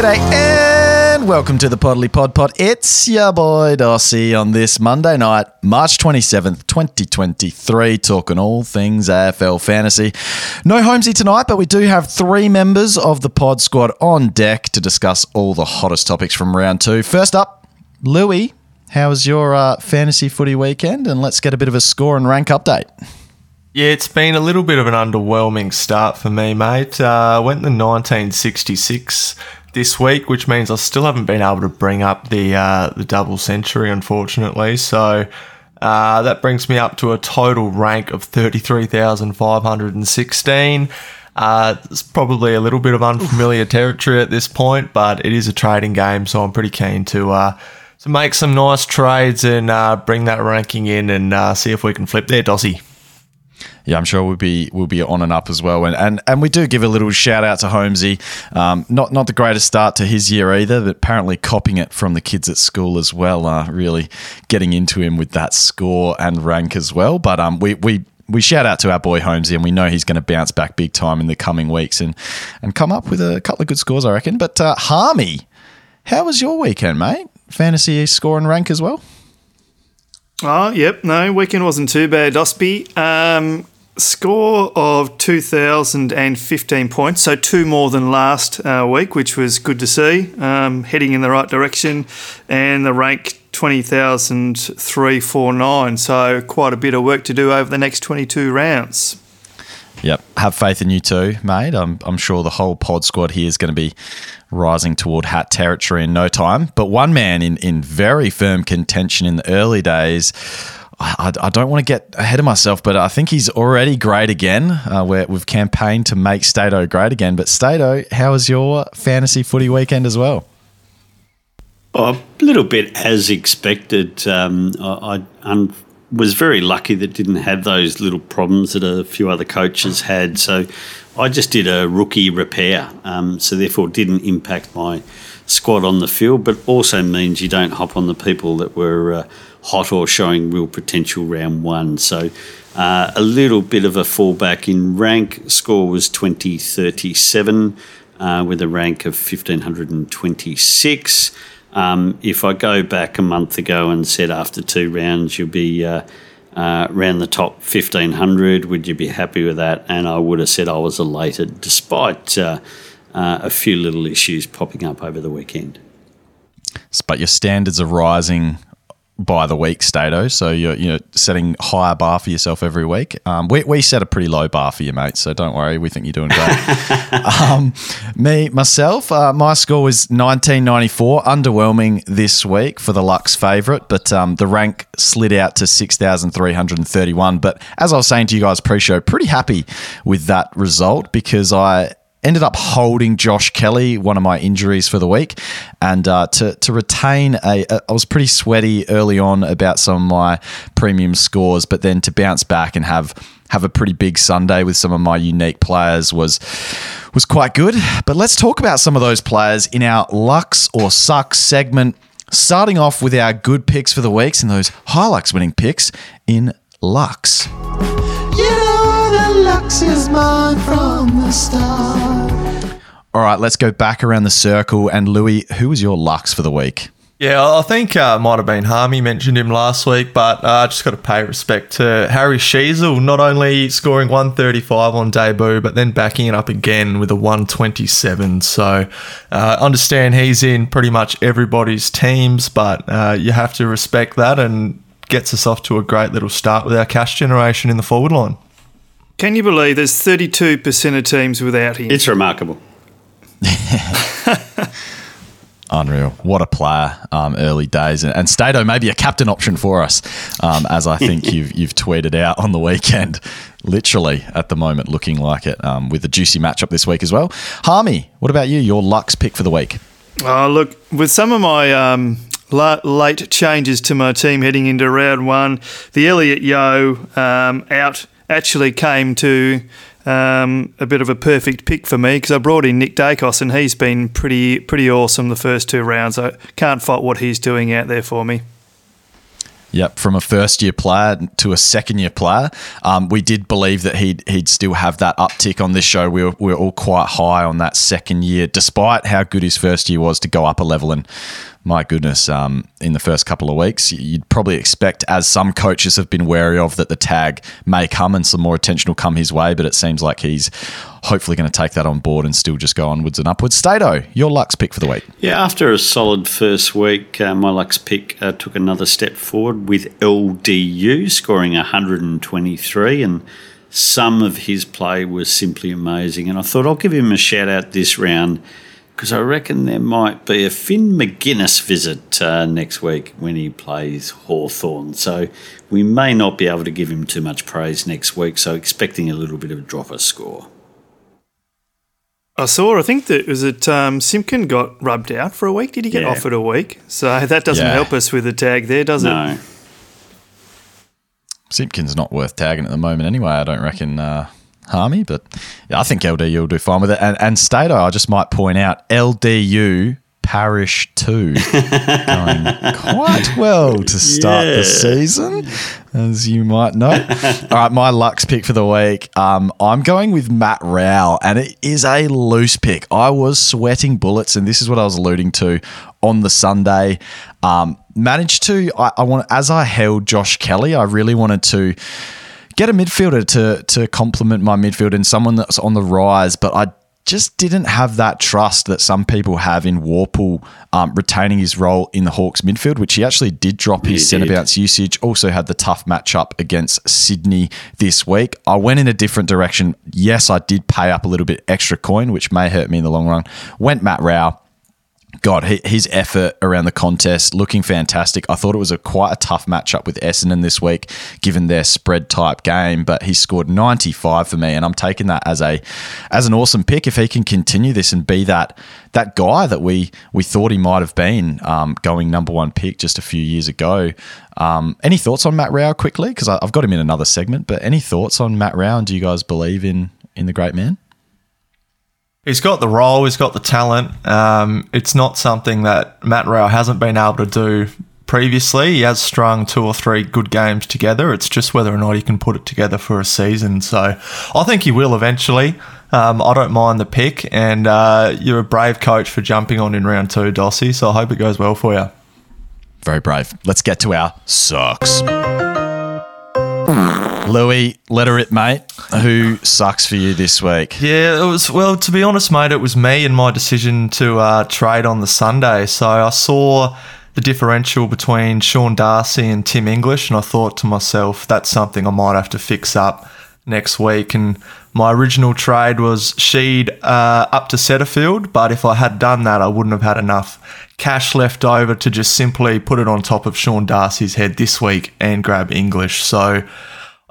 G'day and welcome to the Podly Pod Pod. It's your boy Dossie on this Monday night, March 27th, 2023, talking all things AFL fantasy. No Holmesy tonight, but we do have three members of the pod squad on deck to discuss all the hottest topics from round two. First up, Louis, how was your uh, fantasy footy weekend? And let's get a bit of a score and rank update. Yeah, it's been a little bit of an underwhelming start for me, mate. Uh, went the 1966 this week, which means I still haven't been able to bring up the uh, the double century, unfortunately. So uh, that brings me up to a total rank of 33,516. Uh, it's probably a little bit of unfamiliar territory at this point, but it is a trading game, so I'm pretty keen to uh, to make some nice trades and uh, bring that ranking in and uh, see if we can flip there, Dossie yeah, I'm sure we'll be we'll be on and up as well. And and, and we do give a little shout out to Holmesy. Um, not not the greatest start to his year either, but apparently copying it from the kids at school as well. Uh, really getting into him with that score and rank as well. But um, we we we shout out to our boy Holmesy, and we know he's going to bounce back big time in the coming weeks and and come up with a couple of good scores, I reckon. But uh, Harmy, how was your weekend, mate? Fantasy score and rank as well. Oh, yep. No, weekend wasn't too bad, Osby. Um, score of 2,015 points, so two more than last uh, week, which was good to see. Um, heading in the right direction, and the rank 20,349. So quite a bit of work to do over the next 22 rounds. Yep. Have faith in you too, mate. I'm, I'm sure the whole pod squad here is going to be rising toward hat territory in no time. But one man in, in very firm contention in the early days. I, I don't want to get ahead of myself, but I think he's already great again. Uh, where we've campaigned to make Stato great again. But Stato, how was your fantasy footy weekend as well? Oh, a little bit as expected. Um, I, I was very lucky that didn't have those little problems that a few other coaches had. So I just did a rookie repair, um, so therefore didn't impact my squad on the field, but also means you don't hop on the people that were uh, hot or showing real potential round one. So uh, a little bit of a fallback in rank. Score was 2037 uh, with a rank of 1526. Um, if I go back a month ago and said after two rounds you'll be uh, uh, around the top 1500, would you be happy with that? And I would have said I was elated, despite uh, uh a few little issues popping up over the weekend. But your standards are rising by the week, Stato. So you're you know setting higher bar for yourself every week. Um, we, we set a pretty low bar for you, mate. So don't worry. We think you're doing great. um, me myself, uh, my score was 1994, underwhelming this week for the Lux favourite, but um, the rank slid out to 6,331. But as I was saying to you guys pre-show, pretty happy with that result because I ended up holding Josh Kelly, one of my injuries for the week, and uh, to to retain a, a, I was pretty sweaty early on about some of my premium scores, but then to bounce back and have have a pretty big Sunday with some of my unique players was was quite good. But let's talk about some of those players in our Lux or Sucks segment. Starting off with our good picks for the weeks and those Hilux winning picks in Lux. Lux is mine from the start. All right, let's go back around the circle. And Louis, who was your Lux for the week? Yeah, I think uh, might have been Harmy mentioned him last week, but I uh, just got to pay respect to Harry Sheezel, not only scoring 135 on debut, but then backing it up again with a 127. So uh, understand he's in pretty much everybody's teams, but uh, you have to respect that and gets us off to a great little start with our cash generation in the forward line. Can you believe there's 32% of teams without him? It's remarkable. Unreal. What a player, um, early days. And, and Stato, maybe a captain option for us, um, as I think you've, you've tweeted out on the weekend. Literally, at the moment, looking like it um, with a juicy matchup this week as well. Harmy, what about you? Your Lux pick for the week? Oh, look, with some of my um, late changes to my team heading into round one, the Elliot Yeo um, out actually came to um, a bit of a perfect pick for me because I brought in Nick Daicos and he's been pretty pretty awesome the first two rounds. I can't fault what he's doing out there for me. Yep, from a first year player to a second year player, um, we did believe that he'd he'd still have that uptick on this show. We were, we were all quite high on that second year, despite how good his first year was to go up a level. And my goodness, um, in the first couple of weeks, you'd probably expect, as some coaches have been wary of, that the tag may come and some more attention will come his way. But it seems like he's hopefully going to take that on board and still just go onwards and upwards. Stato, your Lux pick for the week. Yeah, after a solid first week, uh, my Lux pick uh, took another step forward with LDU scoring 123 and some of his play was simply amazing. And I thought I'll give him a shout out this round because I reckon there might be a Finn Maginness visit uh, next week when he plays Hawthorn. So we may not be able to give him too much praise next week. So expecting a little bit of a drop of score. I saw. I think that was it. Um, Simpkin got rubbed out for a week. Did he get Yeah. offered a week? So that doesn't Yeah. help us with the tag there, does No. it? Simpkin's not worth tagging at the moment anyway. I don't reckon uh, Harmy, but yeah, I think LDU will do fine with it. And, and Stato, I just might point out LDU Parish 2 going quite well to start the season, as you might know. All right, my Lux pick for the week. Um, I'm going with Matt Rowell, and it is a loose pick. I was sweating bullets, and this is what I was alluding to on the Sunday. Um, managed to, I, I want, as I held Josh Kelly, I really wanted to get a midfielder to to complement my midfield and someone that's on the rise, but I just didn't have that trust that some people have in Worpel um, retaining his role in the Hawks midfield, which he actually did drop his centre bounce usage. Also had the tough matchup against Sydney this week. I went in a different direction. Yes, I did pay up a little bit extra coin, which may hurt me in the long run. Went Matt Rowell. God, his effort around the contest looking fantastic. I thought it was a quite a tough matchup with Essendon this week, given their spread type game. But he scored 95 for me, and I'm taking that as a as an awesome pick if he can continue this and be that that guy that we we thought he might have been um, going number one pick just a few years ago. Um, any thoughts on Matt Rowell quickly? Because I've got him in another segment. But any thoughts on Matt Rowell? And do you guys believe in in the great man? He's got the role, he's got the talent. Um, it's not something that Matt Rowell hasn't been able to do previously. He has strung two or three good games together. It's just whether or not he can put it together for a season. So I think he will eventually. Um, I don't mind the pick, and uh, you're a brave coach for jumping on in round two, Dossie. So I hope it goes well for you. Very brave. Let's get to our sucks. Louis, let her rip, mate. Who sucks for you this week? Yeah, it was. Well, to be honest, mate, it was me and my decision to uh, trade on the Sunday. So I saw the differential between Sean Darcy and Tim English, and I thought to myself, that's something I might have to fix up next week. And my original trade was Sheed uh, up to Setterfield, but if I had done that, I wouldn't have had enough cash left over to just simply put it on top of Sean Darcy's head this week and grab English. So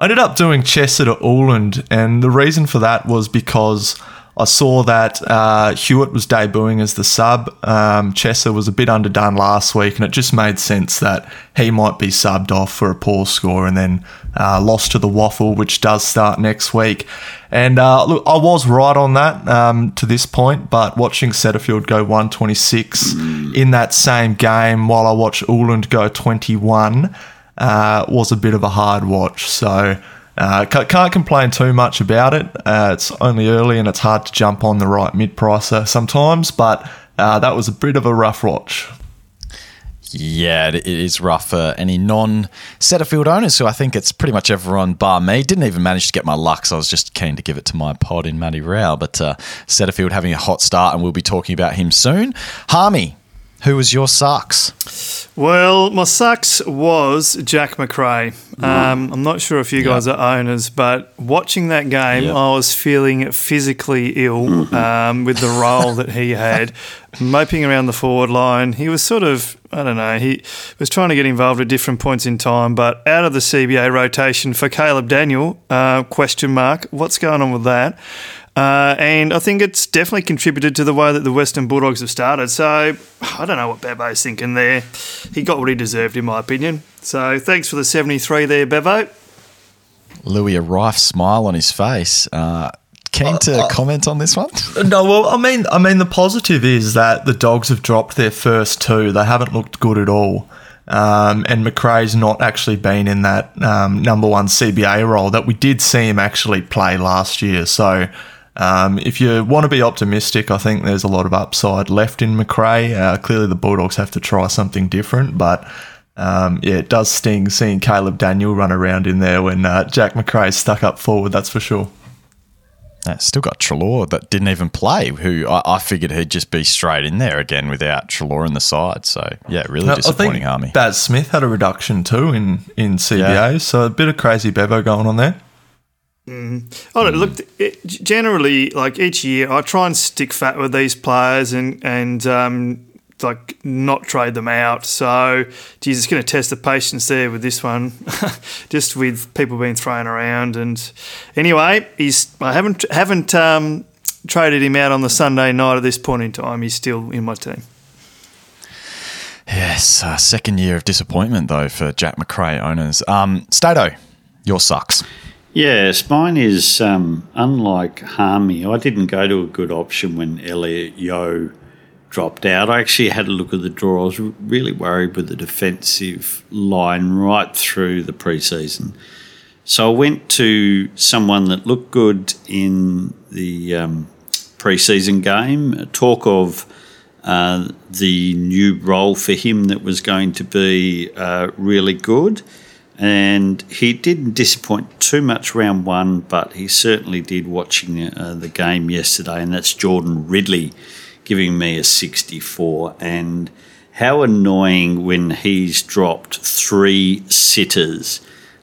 I ended up doing Chesser to Uwland, and the reason for that was because I saw that uh, Hewitt was debuting as the sub. Um, Chesser was a bit underdone last week, and it just made sense that he might be subbed off for a poor score and then uh, lost to the Waffle, which does start next week. And uh, look, I was right on that um, to this point, but watching Setterfield go 126 in that same game while I watch Uwland go 21 uh, was a bit of a hard watch. So uh, can't complain too much about it. Uh, it's only early and it's hard to jump on the right mid pricer sometimes, but uh, that was a bit of a rough watch. Yeah, it is rough for any non Setterfield owners who I think it's pretty much everyone bar me. Didn't even manage to get my luck, so I was just keen to give it to my pod in Matty Rowell. But uh, Setterfield having a hot start, and we'll be talking about him soon. Harmy, who was your sucks? Well, my sucks was Jack Macrae. Um, I'm not sure if you guys are owners, but watching that game, Yeah. I was feeling physically ill um, with the role that he had, moping around the forward line. He was sort of, I don't know, he was trying to get involved at different points in time, but out of the CBA rotation for Caleb Daniel, uh, question mark, what's going on with that? Uh, and I think it's definitely contributed to the way that the Western Bulldogs have started. So I don't know what Bevo's thinking there. He got what he deserved, in my opinion. So thanks for the 73 there, Bevo. Louis, a rife smile on his face. Uh, keen to comment on this one? No, well, I mean, I mean, the positive is that the dogs have dropped their first two. They haven't looked good at all. Um, and Macrae's not actually been in that um, number one CBA role that we did see him actually play last year. So um, if you want to be optimistic, I think there's a lot of upside left in Macrae. Uh, clearly, the Bulldogs have to try something different, but um, yeah, it does sting seeing Caleb Daniel run around in there when uh, Jack Macrae's stuck up forward, that's for sure. Yeah, still got Treloar that didn't even play, who I, I, figured he'd just be straight in there again without Treloar in the side. So, yeah, really now, disappointing, I Harmy. Baz Smith had a reduction too in, in CBA, yeah. so a bit of crazy bevo going on there. Mm. Oh, look, it, generally, like each year, I try and stick fat with these players and, and um, like not trade them out. So, geez, it's going to test the patience there with this one, just with people being thrown around. And anyway, he's I haven't haven't um, traded him out on the Sunday night at this point in time. He's still in my team. Yes, uh, second year of disappointment though for Jack Macrae owners. Um, Stato, your sucks. Yes, mine is um, unlike Harmy. I didn't go to a good option when Elliot Yeo dropped out. I actually had a look at the draw. I was really worried with the defensive line right through the preseason. So I went to someone that looked good in the um, preseason game. Talk of uh, the new role for him that was going to be uh, really good. And he didn't disappoint too much round one, but he certainly did watching uh, the game yesterday, and that's Jordan Ridley giving me a 64. And how annoying when he's dropped three sitters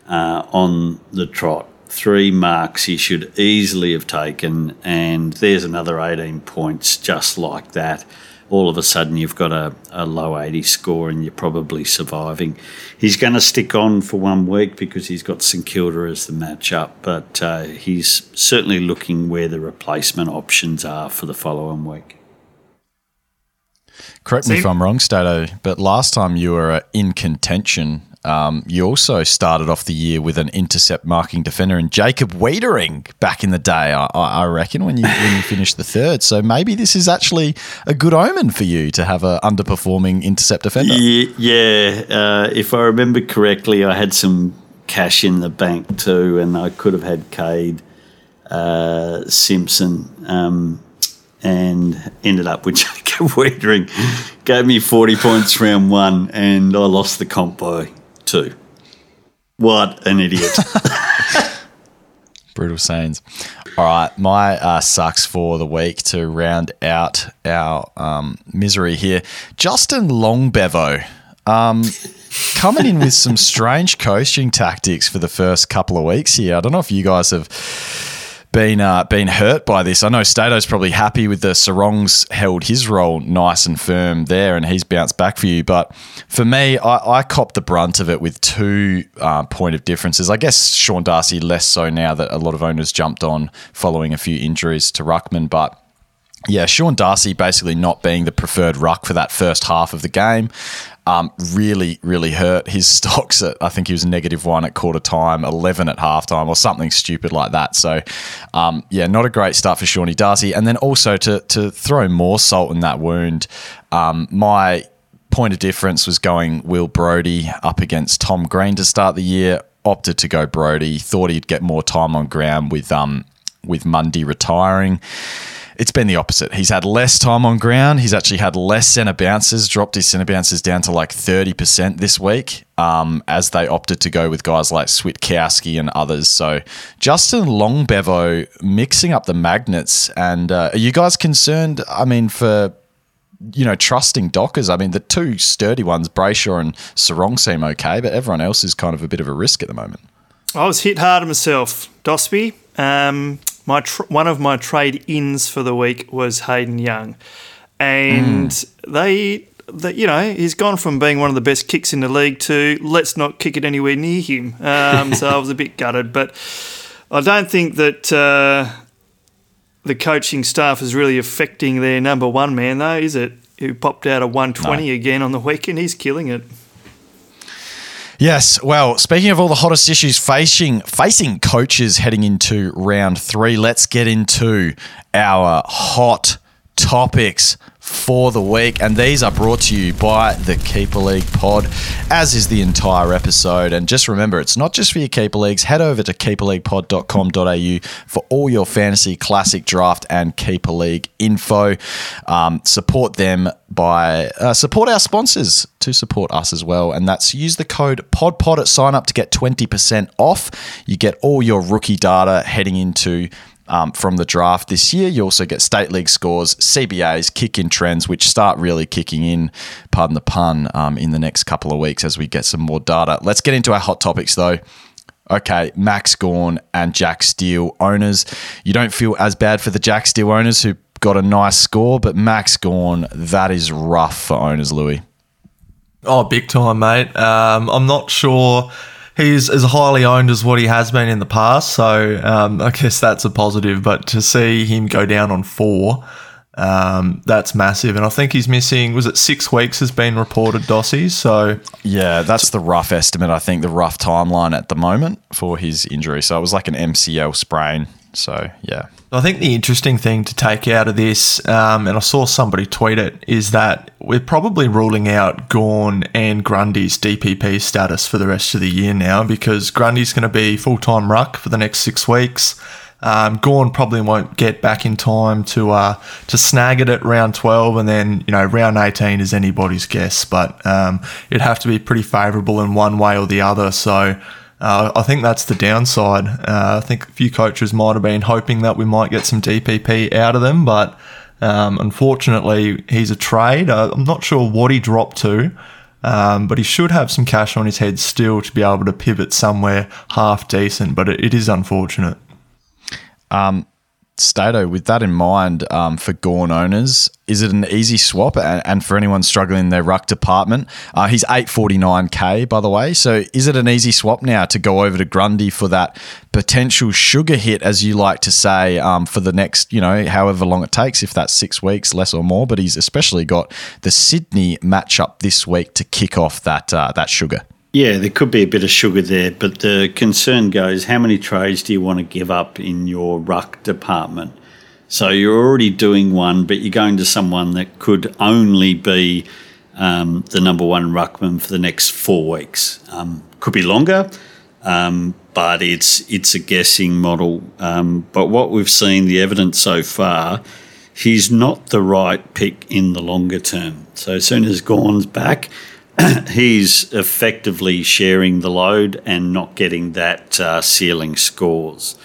uh, on the trot. Three marks he should easily have taken, and there's another 18 points just like that. All of a sudden, you've got a, a low 80 score and you're probably surviving. He's going to stick on for one week because he's got St Kilda as the matchup, but uh, he's certainly looking where the replacement options are for the following week. Correct me if I'm wrong, Stato, but last time you were uh, in contention, um, you also started off the year with an intercept marking defender and Jacob Weitering back in the day, I, I reckon, when you, when you finished the third. So maybe this is actually a good omen for you to have an underperforming intercept defender. Yeah. Uh, if I remember correctly, I had some cash in the bank too, and I could have had Kade uh, Simpson. Um, and ended up with Jacob Weitering. Gave me 40 points round one, and I lost the comp by two. What an idiot. Brutal scenes. All right, my uh, sucks for the week to round out our um, misery here. Justin Longbevo. Um, coming in with some strange coaching tactics for the first couple of weeks here. I don't know if you guys have been uh, been hurt by this. I know Stato's probably happy with the Serongs held his role nice and firm there, and he's bounced back for you. But for me, I, I copped the brunt of it with two uh, point of differences. I guess Sean Darcy less so now that a lot of owners jumped on following a few injuries to Ruckman, but yeah, Sean Darcy basically not being the preferred ruck for that first half of the game. Um, really, really hurt his stocks. At, I think he was negative one at quarter time, 11 at halftime, or something stupid like that. So, um, yeah, not a great start for Shawnee Darcy. And then also to, to throw more salt in that wound, um, my point of difference was going Will Brodie up against Tom Green to start the year. Opted to go Brodie. Thought he'd get more time on ground with um, with Mundy retiring it's been the opposite. He's had less time on ground. He's actually had less centre bounces, dropped his centre bounces down to like 30% this week um, as they opted to go with guys like Switkowski and others. So Justin Longbevo mixing up the magnets. And uh, are you guys concerned? I mean, for you know, trusting Dockers. I mean, the two sturdy ones, Brayshaw and Serong, seem okay, but everyone else is kind of a bit of a risk at the moment. I was hit hard myself, Dosby. Um, my tr- one of my trade ins for the week was Hayden Young, and mm. they. That you know, he's gone from being one of the best kicks in the league to let's not kick it anywhere near him. Um, so I was a bit gutted, but I don't think that uh, the coaching staff is really affecting their number one man, though, is it? Who popped out a 120 no. again on the weekend? He's killing it. Yes. Well, speaking of all the hottest issues facing facing coaches heading into round three, let's get into our hot topics for the week, and these are brought to you by the Keeper League Pod, as is the entire episode. And just remember, it's not just for your Keeper Leagues. Head over to keeperleaguepod.com.au for all your fantasy, classic draft, and Keeper League info. Um, support them by uh, support our sponsors to support us as well, and that's use the code PODPOD at sign up to get twenty percent off. You get all your rookie data heading into um, from the draft this year. You also get state league scores, CBAs, kick in trends, which start really kicking in, pardon the pun, um, in the next couple of weeks as we get some more data. Let's get into our hot topics though. Okay, Max Gawn and Jack Steele owners. You don't feel as bad for the Jack Steele owners who got a nice score, but Max Gawn, that is rough for owners, Louis. Oh, big time, mate. Um, I'm not sure he's as highly owned as what he has been in the past. So um, I guess that's a positive. But to see him go down on four, um, that's massive. And I think he's missing, was it six weeks has been reported, Dossie? So yeah, that's the rough estimate. I think the rough timeline at the moment for his injury. So it was like an MCL sprain. So yeah. I think the interesting thing to take out of this, um, and I saw somebody tweet it, is that we're probably ruling out Gawn and Grundy's DPP status for the rest of the year now because Grundy's going to be full time ruck for the next six weeks. Um, Gawn probably won't get back in time to uh, to snag it at round 12, and then you know round 18 is anybody's guess, but um, it'd have to be pretty favourable in one way or the other. So uh, I think that's the downside. Uh, I think a few coaches might have been hoping that we might get some DPP out of them, but um, unfortunately, he's a trade. Uh, I'm not sure what he dropped to, um, but he should have some cash on his head still to be able to pivot somewhere half decent. But it, it is unfortunate. Um, Stato, with that in mind, um, for Gawn owners, is it an easy swap? And, and for anyone struggling in their ruck department, uh, he's eight forty nine k by the way. So is it an easy swap now to go over to Grundy for that potential sugar hit, as you like to say, um, for the next you know however long it takes, if that's six weeks, less or more. But he's especially got the Sydney matchup this week to kick off that uh, that sugar. Yeah, there could be a bit of sugar there, but the concern goes how many trades do you want to give up in your ruck department? So you're already doing one, but you're going to someone that could only be um, the number one ruckman for the next four weeks. Um, could be longer, um, but it's it's a guessing model. Um, but what we've seen, the evidence so far, he's not the right pick in the longer term. So as soon as Gawn's back, he's effectively sharing the load and not getting that uh, ceiling scores.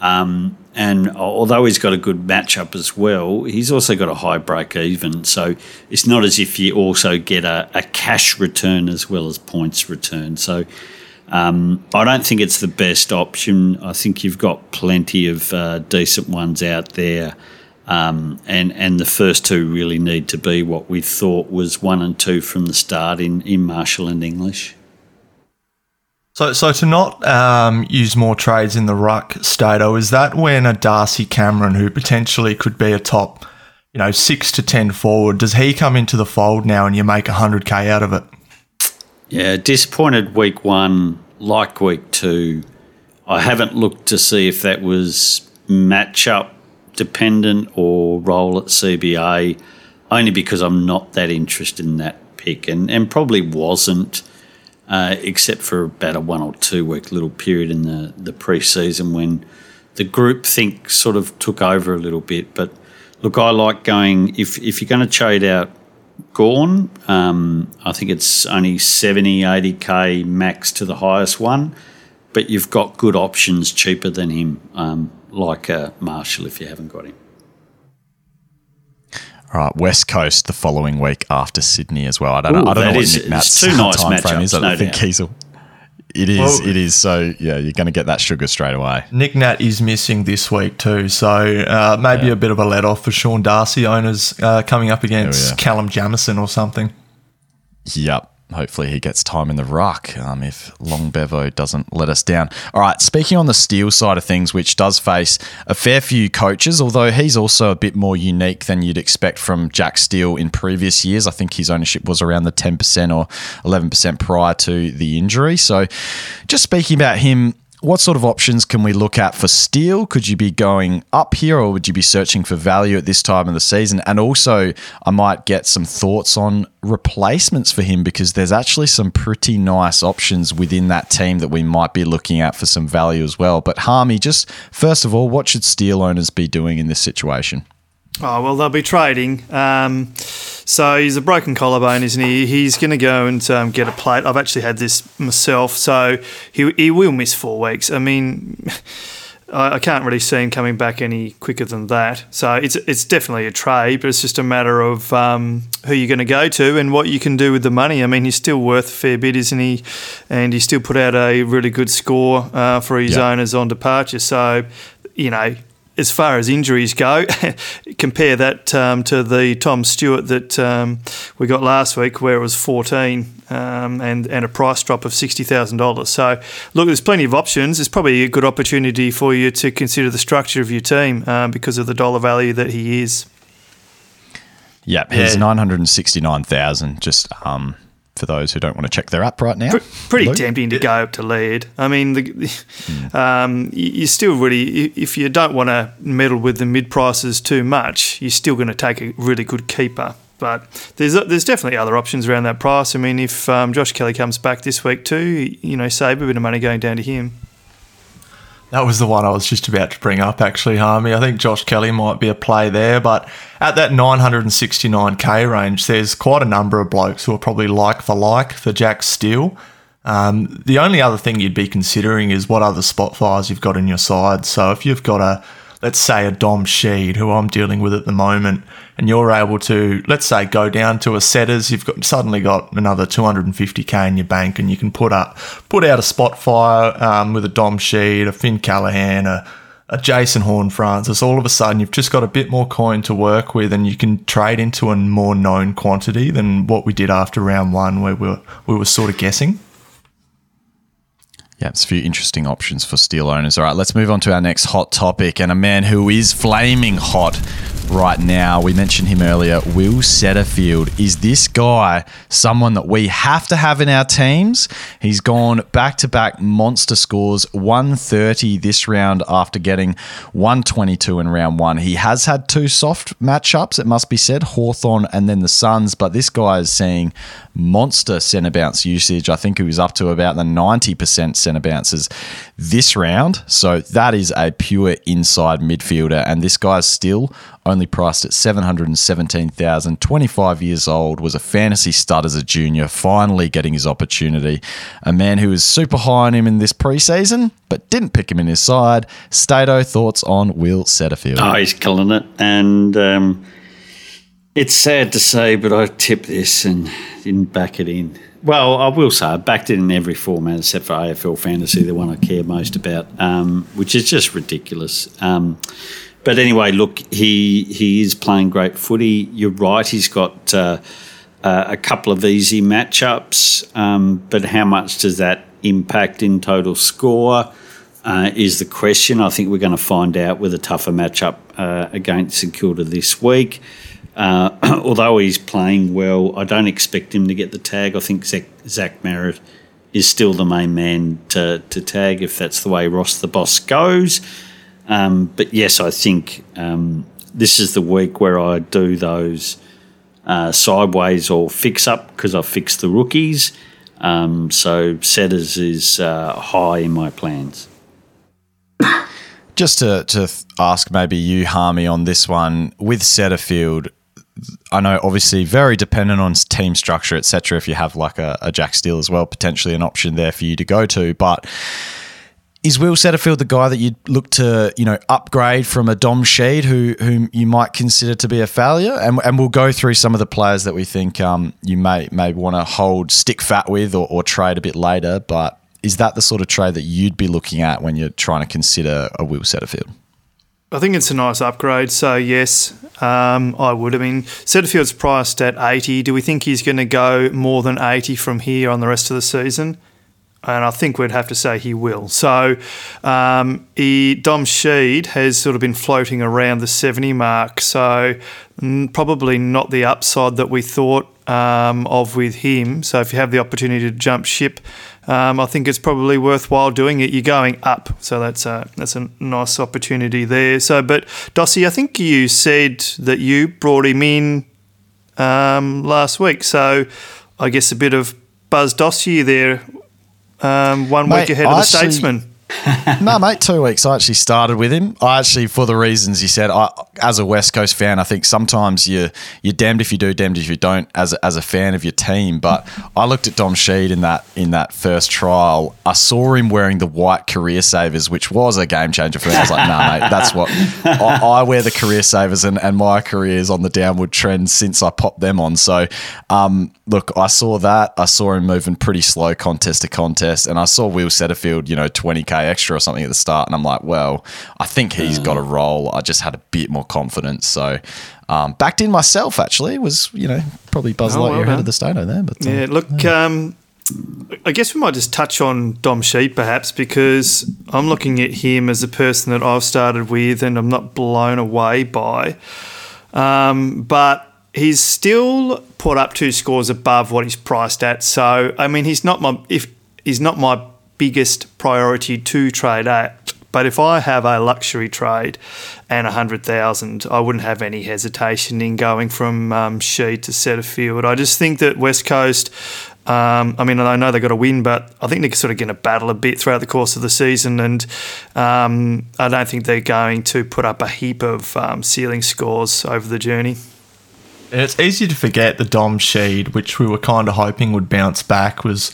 Um, and although he's got a good matchup as well, he's also got a high break even. So it's not as if you also get a, a cash return as well as points return. So um, I don't think it's the best option. I think you've got plenty of uh, decent ones out there. Um, and and the first two really need to be what we thought was one and two from the start in, in Marshall and English. So, so to not um, use more trades in the ruck, Stato, is that when a Darcy Cameron, who potentially could be a top, you know, six to ten forward, does he come into the fold now and you make hundred k out of it? Yeah, disappointed week one, like week two. I haven't looked to see if that was matchup dependent or role at CBA, only because I'm not that interested in that pick, and and probably wasn't. Uh, except for about a one or two week little period in the, the pre season when the group think sort of took over a little bit. But look, I like going, if, if you're going to trade out Gawn, um, I think it's only 70, 80k max to the highest one, but you've got good options cheaper than him, um, like uh, Marshall if you haven't got him. All right, West Coast the following week after Sydney as well. I don't know. Ooh, I don't know what is- Nick Nat's it's two nice time frame is. I don't no think doubt. he's. A, it is. Well- it is. So yeah, you're going to get that sugar straight away. Nick Nat is missing this week too, so uh, maybe a bit of a let off for Sean Darcy owners uh, coming up against. Callum Jamieson or something. Yep. Hopefully he gets time in the ruck um, if Long Bevo doesn't let us down. All right, speaking on the steel side of things, which does face a fair few coaches, although he's also a bit more unique than you'd expect from Jack Steele in previous years. I think his ownership was around the 10% or 11% prior to the injury. So just speaking about him, what sort of options can we look at for Steele? Could you be going up here or would you be searching for value at this time of the season? And also, I might get some thoughts on replacements for him because there's actually some pretty nice options within that team that we might be looking at for some value as well. But Harmy, just first of all, what should Steele owners be doing in this situation? Oh well, they'll be trading. Um, so he's a broken collarbone, isn't he? He's going to go and um, get a plate. I've actually had this myself, so he he will miss four weeks. I mean. I, I can't really see him coming back any quicker than that. So it's it's definitely a trade, but it's just a matter of um, who you're going to go to and what you can do with the money. I mean, he's still worth a fair bit, isn't he? And he still put out a really good score uh, for his Yeah. owners on departure. So, you know, as far as injuries go, compare that um, to the Tom Stewart that um, we got last week, where it was 14 um, and, and a price drop of $60,000. So, look, there's plenty of options. It's probably a good opportunity for you to consider the structure of your team um, because of the dollar value that he is. Yep, he's Yeah. 969,000 just um, for those who don't want to check their app right now. Pre- pretty Luke? tempting to go up to lead. I mean, the, the, um, you you still really, if you don't want to meddle with the mid prices too much, you're still going to take a really good keeper. But there's there's definitely other options around that price. I mean, if um, Josh Kelly comes back this week too, you know, save a bit of money going down to him. That was the one I was just about to bring up, actually, Harmy. I think Josh Kelly might be a play there, but at that 969k range, there's quite a number of blokes who are probably like for like for Jack Steele. Um, the only other thing you'd be considering is what other spot fires you've got in your side. So if you've got a, let's say, a Dom Sheed, who I'm dealing with at the moment, and you're able to, let's say, go down to a setters, you've got suddenly got another 250k in your bank, and you can put up, put out a spot fire um, with a Dom Sheed, a Finn Callaghan, a a Jason Horne-Francis, all of a sudden you've just got a bit more coin to work with and you can trade into a more known quantity than what we did after round one where we were, we were sort of guessing. Yeah, it's a few interesting options for steel owners. All right, let's move on to our next hot topic and a man who is flaming hot right now. We mentioned him earlier, Will Setterfield. Is this guy someone that we have to have in our teams? He's gone back to back monster scores, 130 this round after getting 122 in round one. He has had two soft matchups, it must be said, Hawthorn and then the Suns, but this guy is seeing monster centre bounce usage. I think he was up to about the 90% centre bounces this round. So that is a pure inside midfielder. And this guy's still only priced at 717,000, 25 years old, was a fantasy stud as a junior, finally getting his opportunity. A man who was super high on him in this preseason, but didn't pick him in his side. Stato, thoughts on Will Setterfield? Oh, he's killing it. And um, it's sad to say, but I tipped this and didn't back it in. Well, I will say I backed it in every format except for AFL Fantasy, the one I care most about, um, which is just ridiculous. Um, but anyway, look, he he is playing great footy. You're right; he's got uh, uh, a couple of easy matchups, um, but how much does that impact in total score? uh, is the question. I think we're going to find out with a tougher matchup uh, against St Kilda this week. Uh, although he's playing well, I don't expect him to get the tag. I think Zach, Zach Merrett is still the main man to, to tag if that's the way Ross the boss goes. Um, but yes, I think um, this is the week where I do those uh, sideways or fix up because I fixed the rookies. Um, so setters is uh, high in my plans. Just to, to ask maybe you, Harmy, on this one with Setterfield. I know obviously very dependent on team structure, etc. If you have like a, a Jack Steele as well, potentially an option there for you to go to. But is Will Setterfield the guy that you'd look to, you know, upgrade from a Dom Sheed who whom you might consider to be a failure? And, and we'll go through some of the players that we think um, you may may want to hold stick fat with or, or trade a bit later. But is that the sort of trade that you'd be looking at when you're trying to consider a Will Setterfield? I think it's a nice upgrade. So yes, um, I would. I mean, Setterfield's priced at eighty. Do we think he's going to go more than eighty from here on the rest of the season? and I think we'd have to say he will. So, um, he, Dom Sheed has sort of been floating around the 70 mark, so mm, probably not the upside that we thought um, of with him. So, if you have the opportunity to jump ship, um, I think it's probably worthwhile doing it. You're going up, so that's a that's a nice opportunity there. So, but Dossie, I think you said that you brought him in um, last week, so I guess a bit of buzz dossier there um, one Mate, week ahead of the actually- Statesman. No, mate, two weeks. I actually started with him. I actually, for the reasons you said, I, as a West Coast fan, I think sometimes you you're damned if you do, damned if you don't. As a, as a fan of your team, but I looked at Dom Sheed in that in that first trial. I saw him wearing the white career savers, which was a game changer for me. I was like, nah, mate, that's what I, I wear the career savers, and, and my career is on the downward trend since I popped them on. So, um, look, I saw that. I saw him moving pretty slow contest to contest, and I saw Will Setterfield, you know, 20k extra or something at the start, and I'm like, well, I think he's got a role. I just had a bit more confidence, so um, backed in myself. Actually, was you know probably Buzz Oh, well Lightyear ahead done. of the Stato there, but uh, Yeah, look, um, I guess we might just touch on Dom Sheed perhaps because I'm looking at him as a person that I've started with and I'm not blown away by. Um, but he's still put up two scores above what he's priced at. So I mean, he's not my if he's not my biggest priority to trade at. But if I have a luxury trade and a hundred thousand, I wouldn't have any hesitation in going from um, Sheed to Setterfield. I just think that West Coast. Um, I mean, I know they got a win, but I think they're sort of going to battle a bit throughout the course of the season, and um, I don't think they're going to put up a heap of um, ceiling scores over the journey. It's easy to forget the Dom Sheed, which we were kind of hoping would bounce back, was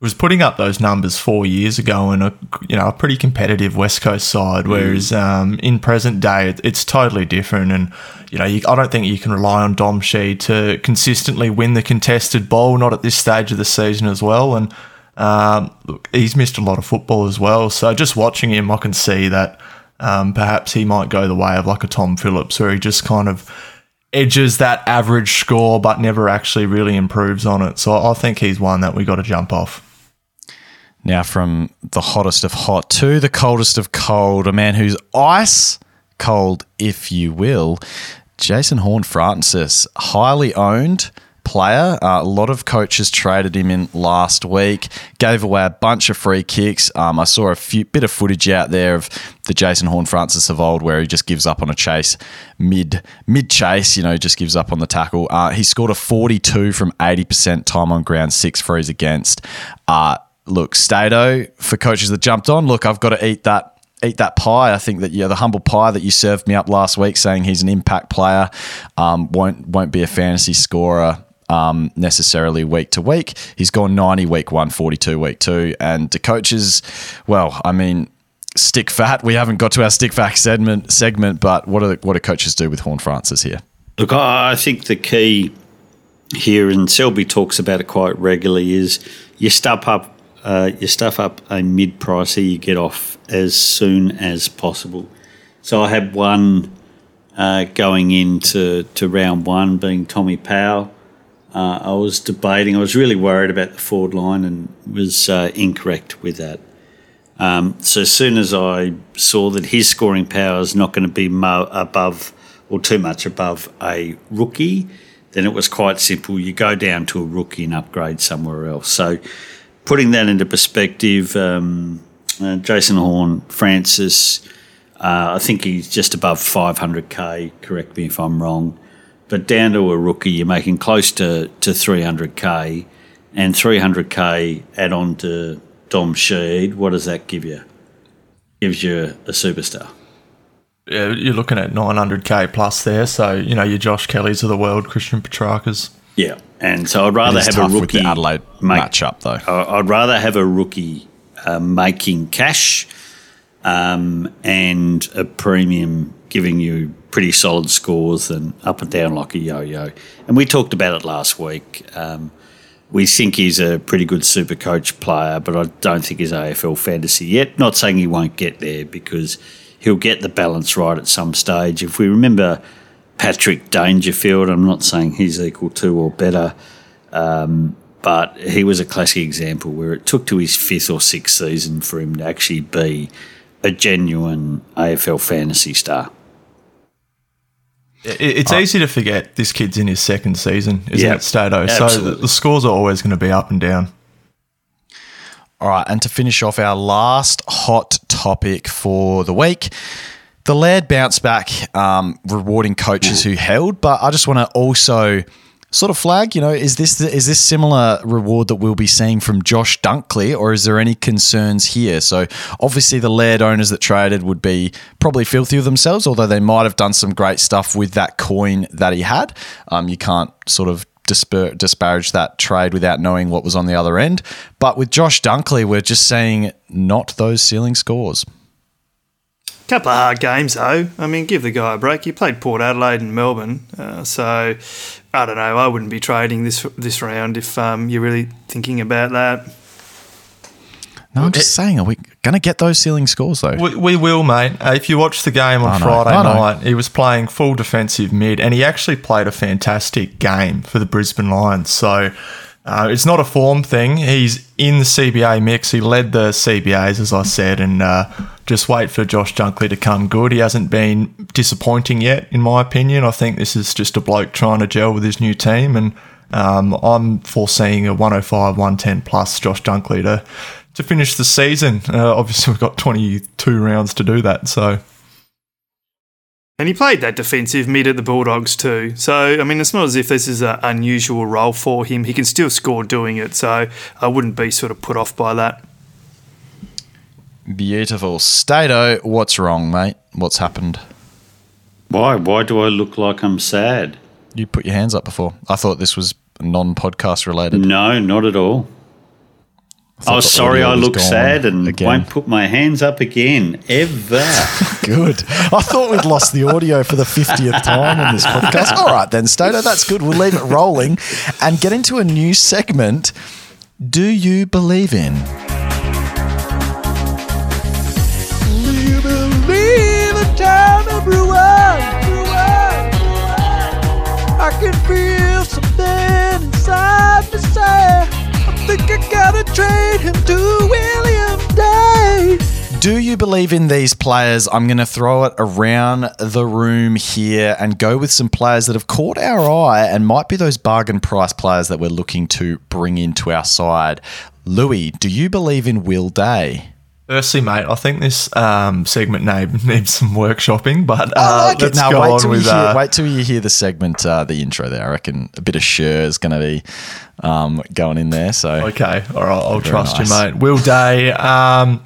was putting up those numbers four years ago in a you know a pretty competitive West Coast side. Whereas um, in present day, it, it's totally different, and you know you, I don't think you can rely on Dom Sheed to consistently win the contested ball, not at this stage of the season as well. And um, look, he's missed a lot of football as well. So just watching him, I can see that um, perhaps he might go the way of like a Tom Phillips, where he just kind of edges that average score, but never actually really improves on it. So I think he's one that we got to jump off. Now, from the hottest of hot to the coldest of cold, a man who's ice cold, if you will, Jason Horne-Francis, highly owned player. Uh, a lot of coaches traded him in last week, gave away a bunch of free kicks. Um, I saw a few bit of footage out there of the Jason Horne-Francis of old where he just gives up on a chase mid mid chase, you know, just gives up on the tackle. Uh, he scored a 42 from 80% time on ground, six frees against. Uh, look, Stato, for coaches that jumped on, look, I've got to eat that eat that pie. I think that yeah, the humble pie that you served me up last week, saying he's an impact player, um, won't won't be a fantasy scorer. Um, necessarily week to week. He's gone 90 week one, 42 week two. And to coaches, well, I mean, stick fat. We haven't got to our stick fat segment, segment but what do, what do coaches do with Horne-Francis here? Look, I think the key here, and Selby talks about it quite regularly, is you step up, uh, you stuff up a mid pricer you get off as soon as possible. So I had one uh, going into to round one, being Tommy Powell. Uh, I was debating. I was really worried about the forward line and was uh, incorrect with that. Um, so as soon as I saw that his scoring power is not going to be mo- above or too much above a rookie, then it was quite simple. You go down to a rookie and upgrade somewhere else. So putting that into perspective, um, uh, Jason Horne, Francis, uh, I think he's just above 500k. Correct me if I'm wrong. But down to a rookie, you're making close to, to 300k, and 300k add on to Dom Sheed. What does that give you? Gives you a superstar. Yeah, you're looking at 900k plus there. So you know your Josh Kellys of the world, Christian Petracca's. Yeah, and so I'd rather have a rookie Adelaide make- matchup, though. I'd rather have a rookie uh, making cash um, and a premium giving you pretty solid scores than up and down like a yo-yo. And we talked about it last week. Um, we think he's a pretty good super coach player, but I don't think he's AFL fantasy yet. Not saying he won't get there because he'll get the balance right at some stage. If we remember Patrick Dangerfield, I'm not saying he's equal to or better, um, but he was a classic example where it took to his fifth or sixth season for him to actually be a genuine AFL fantasy star. It's easy to forget this kid's in his second season, isn't Yeah, it, Stato? So the, the scores are always going to be up and down. All right, and to finish off our last hot topic for the week, the Laird bounce back, um, rewarding coaches who held. But I just want to also sort of flag, you know, is this the, is this similar reward that we'll be seeing from Josh Dunkley, or is there any concerns here? So obviously, the Laird owners that traded would be probably filthy with themselves, although they might have done some great stuff with that coin that he had. Um, you can't sort of dispar- disparage that trade without knowing what was on the other end. But with Josh Dunkley, we're just seeing not those ceiling scores. Couple of hard games though. I mean, give the guy a break. He played Port Adelaide and Melbourne, uh, so I don't know. I wouldn't be trading this this round if um, you're really thinking about that. No, I'm just saying, are we going to get those ceiling scores though? We, we will, mate. Uh, if you watch the game on I know, Friday I know. night, he was playing full defensive mid, and he actually played a fantastic game for the Brisbane Lions. So uh, it's not a form thing. He's in the CBA mix. He led the CBAs, as I said, and uh, just wait for Josh Dunkley to come good. He hasn't been disappointing yet, in my opinion. I think this is just a bloke trying to gel with his new team, and um, I'm foreseeing a 105, 110 plus Josh Dunkley to to finish the season. Uh, obviously, we've got 22 rounds to do that, so. And he played that defensive mid at the Bulldogs too. So I mean, it's not as if this is an unusual role for him. He can still score doing it. So I wouldn't be sort of put off by that. Beautiful. Stato, what's wrong, mate? What's happened? Why? Why do I look like I'm sad? You put your hands up before. I thought this was non podcast related. No, not at all. Thought Oh, sorry, I look sad and again. won't put my hands up again ever. Good. I thought we'd lost the audio for the 50th time on this podcast. All right, then, Stato, that's good. We'll leave it rolling and get into a new segment. Do you believe in? Do you believe in time everyone? I can feel something inside me say I think I gotta trade him to William Day. Do you believe in these players? I'm going to throw it around the room here and go with some players that have caught our eye and might be those bargain price players that we're looking to bring into our side. Louis, do you believe in Will Day? Firstly, mate, I think this um, segment name needs some workshopping, but uh, I like let's Now, go wait on till, with. you hear, uh, wait till you hear the segment, uh, the intro there. I reckon a bit of sure is going to be um, going in there. So Okay, all right, I'll Very trust nice. you, mate. Will Day. Um,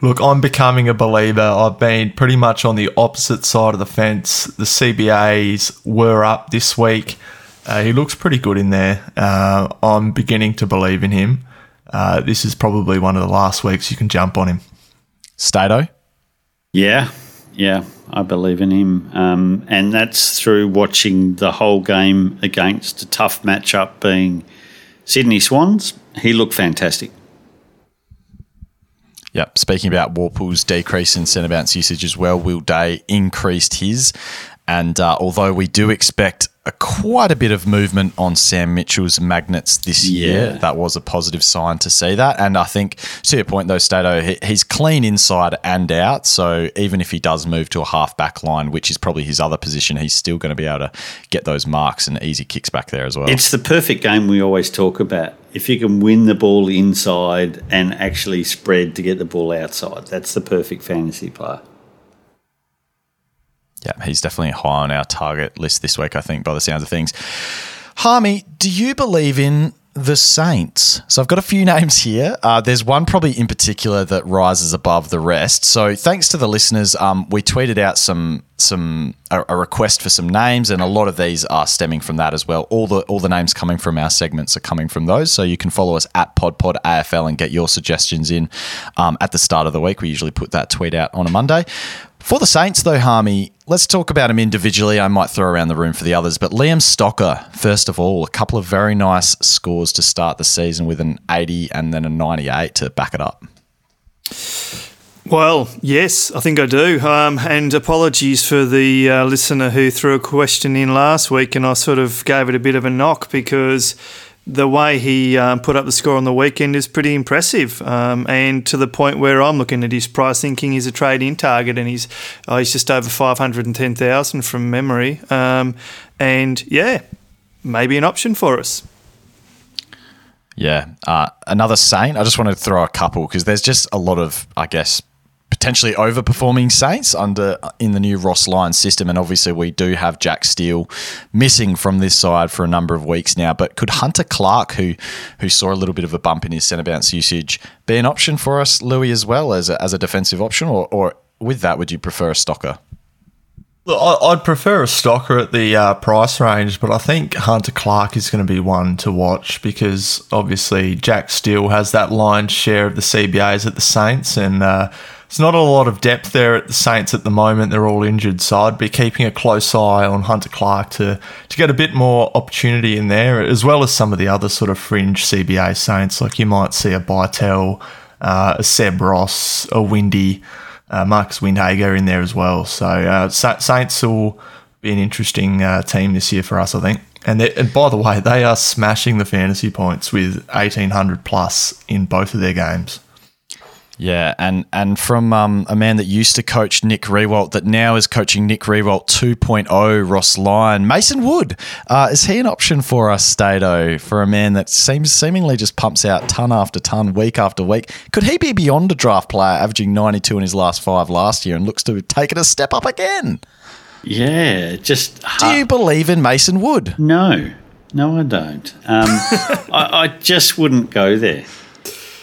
look, I'm becoming a believer. I've been pretty much on the opposite side of the fence. The CBAs were up this week. Uh, he looks pretty good in there. Uh, I'm beginning to believe in him. Uh, this is probably one of the last weeks you can jump on him. Stato, Yeah, yeah, I believe in him, um, and that's through watching the whole game against a tough matchup being Sydney Swans. He looked fantastic. Yep. Speaking about Worpel's decrease in centre bounce usage as well, Will Day increased his. And uh, although we do expect a, quite a bit of movement on Sam Mitchell's magnets this year, Yeah. that was a positive sign to see that. And I think, to your point though, Stato, he, he's clean inside and out. So even if he does move to a half back line, which is probably his other position, he's still going to be able to get those marks and easy kicks back there as well. It's the perfect game we always talk about. If you can win the ball inside and actually spread to get the ball outside, that's the perfect fantasy player. Yeah, he's definitely high on our target list this week, I think, by the sounds of things. Harmy, do you believe in the Saints? So I've got a few names here. Uh, there's one probably in particular that rises above the rest. So thanks to the listeners, um, we tweeted out some some a, a request for some names, and a lot of these are stemming from that as well. All the all the names coming from our segments are coming from those. So you can follow us at PodPod AFL and get your suggestions in um, at the start of the week. We usually put that tweet out on a Monday. For the Saints, though, Harmy, let's talk about him individually. I might throw around the room for the others, but Liam Stocker, first of all, a couple of very nice scores to start the season with an 80 and then a 98 to back it up. Well, yes, I think I do. Um, and apologies for the uh, listener who threw a question in last week, and I sort of gave it a bit of a knock because the way he um, put up the score on the weekend is pretty impressive, um, and to the point where I'm looking at his price, thinking he's a trade-in target, and he's oh, he's just over five hundred and ten thousand from memory, um, and yeah, maybe an option for us. Yeah, uh, another Saint. I just wanted to throw a couple because there's just a lot of, I guess, potentially overperforming Saints under in the new Ross Lyon system, and obviously we do have Jack Steele missing from this side for a number of weeks now. But could Hunter Clark, who who saw a little bit of a bump in his centre bounce usage, be an option for us, Louis, as well as a, as a defensive option, or, or with that, would you prefer a stocker? Look, I'd prefer a stocker at the uh, price range, but I think Hunter Clark is going to be one to watch because obviously Jack Steele has that lion's share of the CBAs at the Saints, and uh, there's not a lot of depth there at the Saints at the moment. They're all injured, so I'd be keeping a close eye on Hunter Clark to to get a bit more opportunity in there, as well as some of the other sort of fringe CBA Saints. Like you might see a Bytel, uh, a Seb Ross, a Windy uh, Marcus Windhager in there as well. So uh, Saints will be an interesting uh, team this year for us, I think. And, and by the way, they are smashing the fantasy points with 1800 plus in both of their games. Yeah, and and from um, a man that used to coach Nick Riewoldt, that now is coaching Nick Riewoldt 2.0, Ross Lyon. Mason Wood, uh, is he an option for us, Stato, for a man that seems seemingly just pumps out ton after ton, week after week? Could he be beyond a draft player, averaging 92 in his last five last year and looks to take it a step up again? Yeah, just. Do you believe in Mason Wood? No, no, I don't. Um, I, I just wouldn't go there.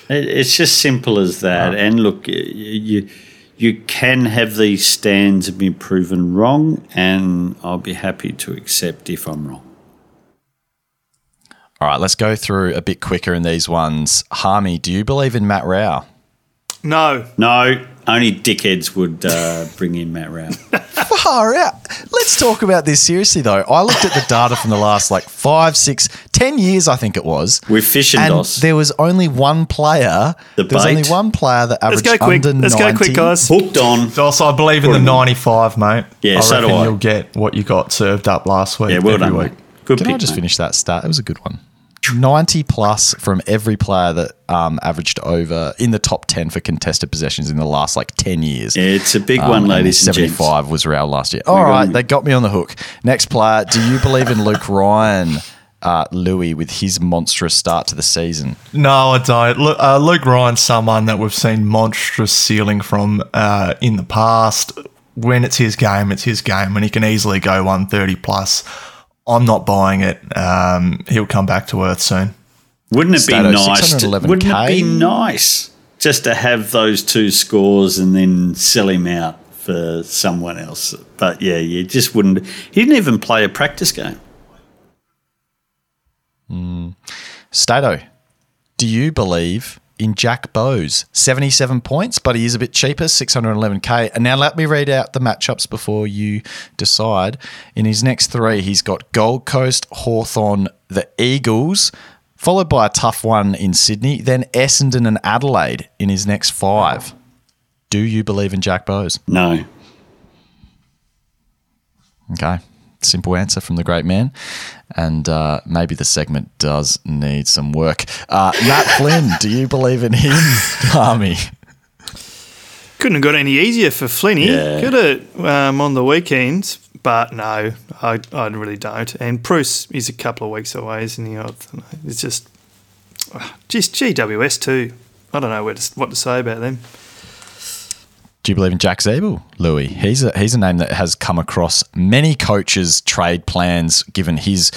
It's just simple as that. And look, you you can have these stands and be proven wrong, and I'll be happy to accept if I'm wrong. All right, let's go through a bit quicker in these ones. Harmy, do you believe in Matt Rowell? No. No, only dickheads would uh, bring in Matt Rowell. Far out. Let's talk about this seriously, though. I looked at the data from the last like five, six, ten years, I think it was. With Fish and, and Dos. there was only one player. The there was bait. only one player that Let's averaged go quick. under Let's 90. go quick, guys. Hooked on. Dos, I believe in the 95, mate. Yeah, I so do reckon I. you'll get what you got served up last week. Yeah, well every done, week. mate. Good Can pick, I just mate. finish that stat? It was a good one. 90 plus from every player that um, averaged over in the top 10 for contested possessions in the last like 10 years. It's a big Um, one, ladies and gents. 75 was Rowell last year. All got right, him. they got me on the hook. Next player, do you believe in Luke Ryan, uh, Louis, with his monstrous start to the season? No, I don't. Lu- uh, Luke Ryan's someone that we've seen monstrous ceiling from uh, in the past. When it's his game, it's his game, and he can easily go 130 plus. I'm not buying it. Um, he'll come back to earth soon. Wouldn't it be nice? To, wouldn't it be nice just to have those two scores and then sell him out for someone else? But yeah, you just wouldn't. He didn't even play a practice game. Stato, do you believe in Jack Bowes? 77 points, but he is a bit cheaper, 611k. And now let me read out the matchups before you decide. In his next three, he's got Gold Coast, Hawthorn, the Eagles, followed by a tough one in Sydney, then Essendon and Adelaide in his next five. Do you believe in Jack Bowes? No. Okay. Simple answer from the great man. And uh, maybe the segment does need some work. Uh, Matt Flynn, do you believe in him, Army? Couldn't have got any easier for Flinny. Yeah. Could have um, on the weekends, but no, I, I really don't. And Bruce is a couple of weeks away, isn't he? I don't know. It's just, uh, just GWS too. I don't know where to, what to say about them. Do you believe in Jack Ziebell, Louis? He's a, he's a name that has come across many coaches' trade plans, given his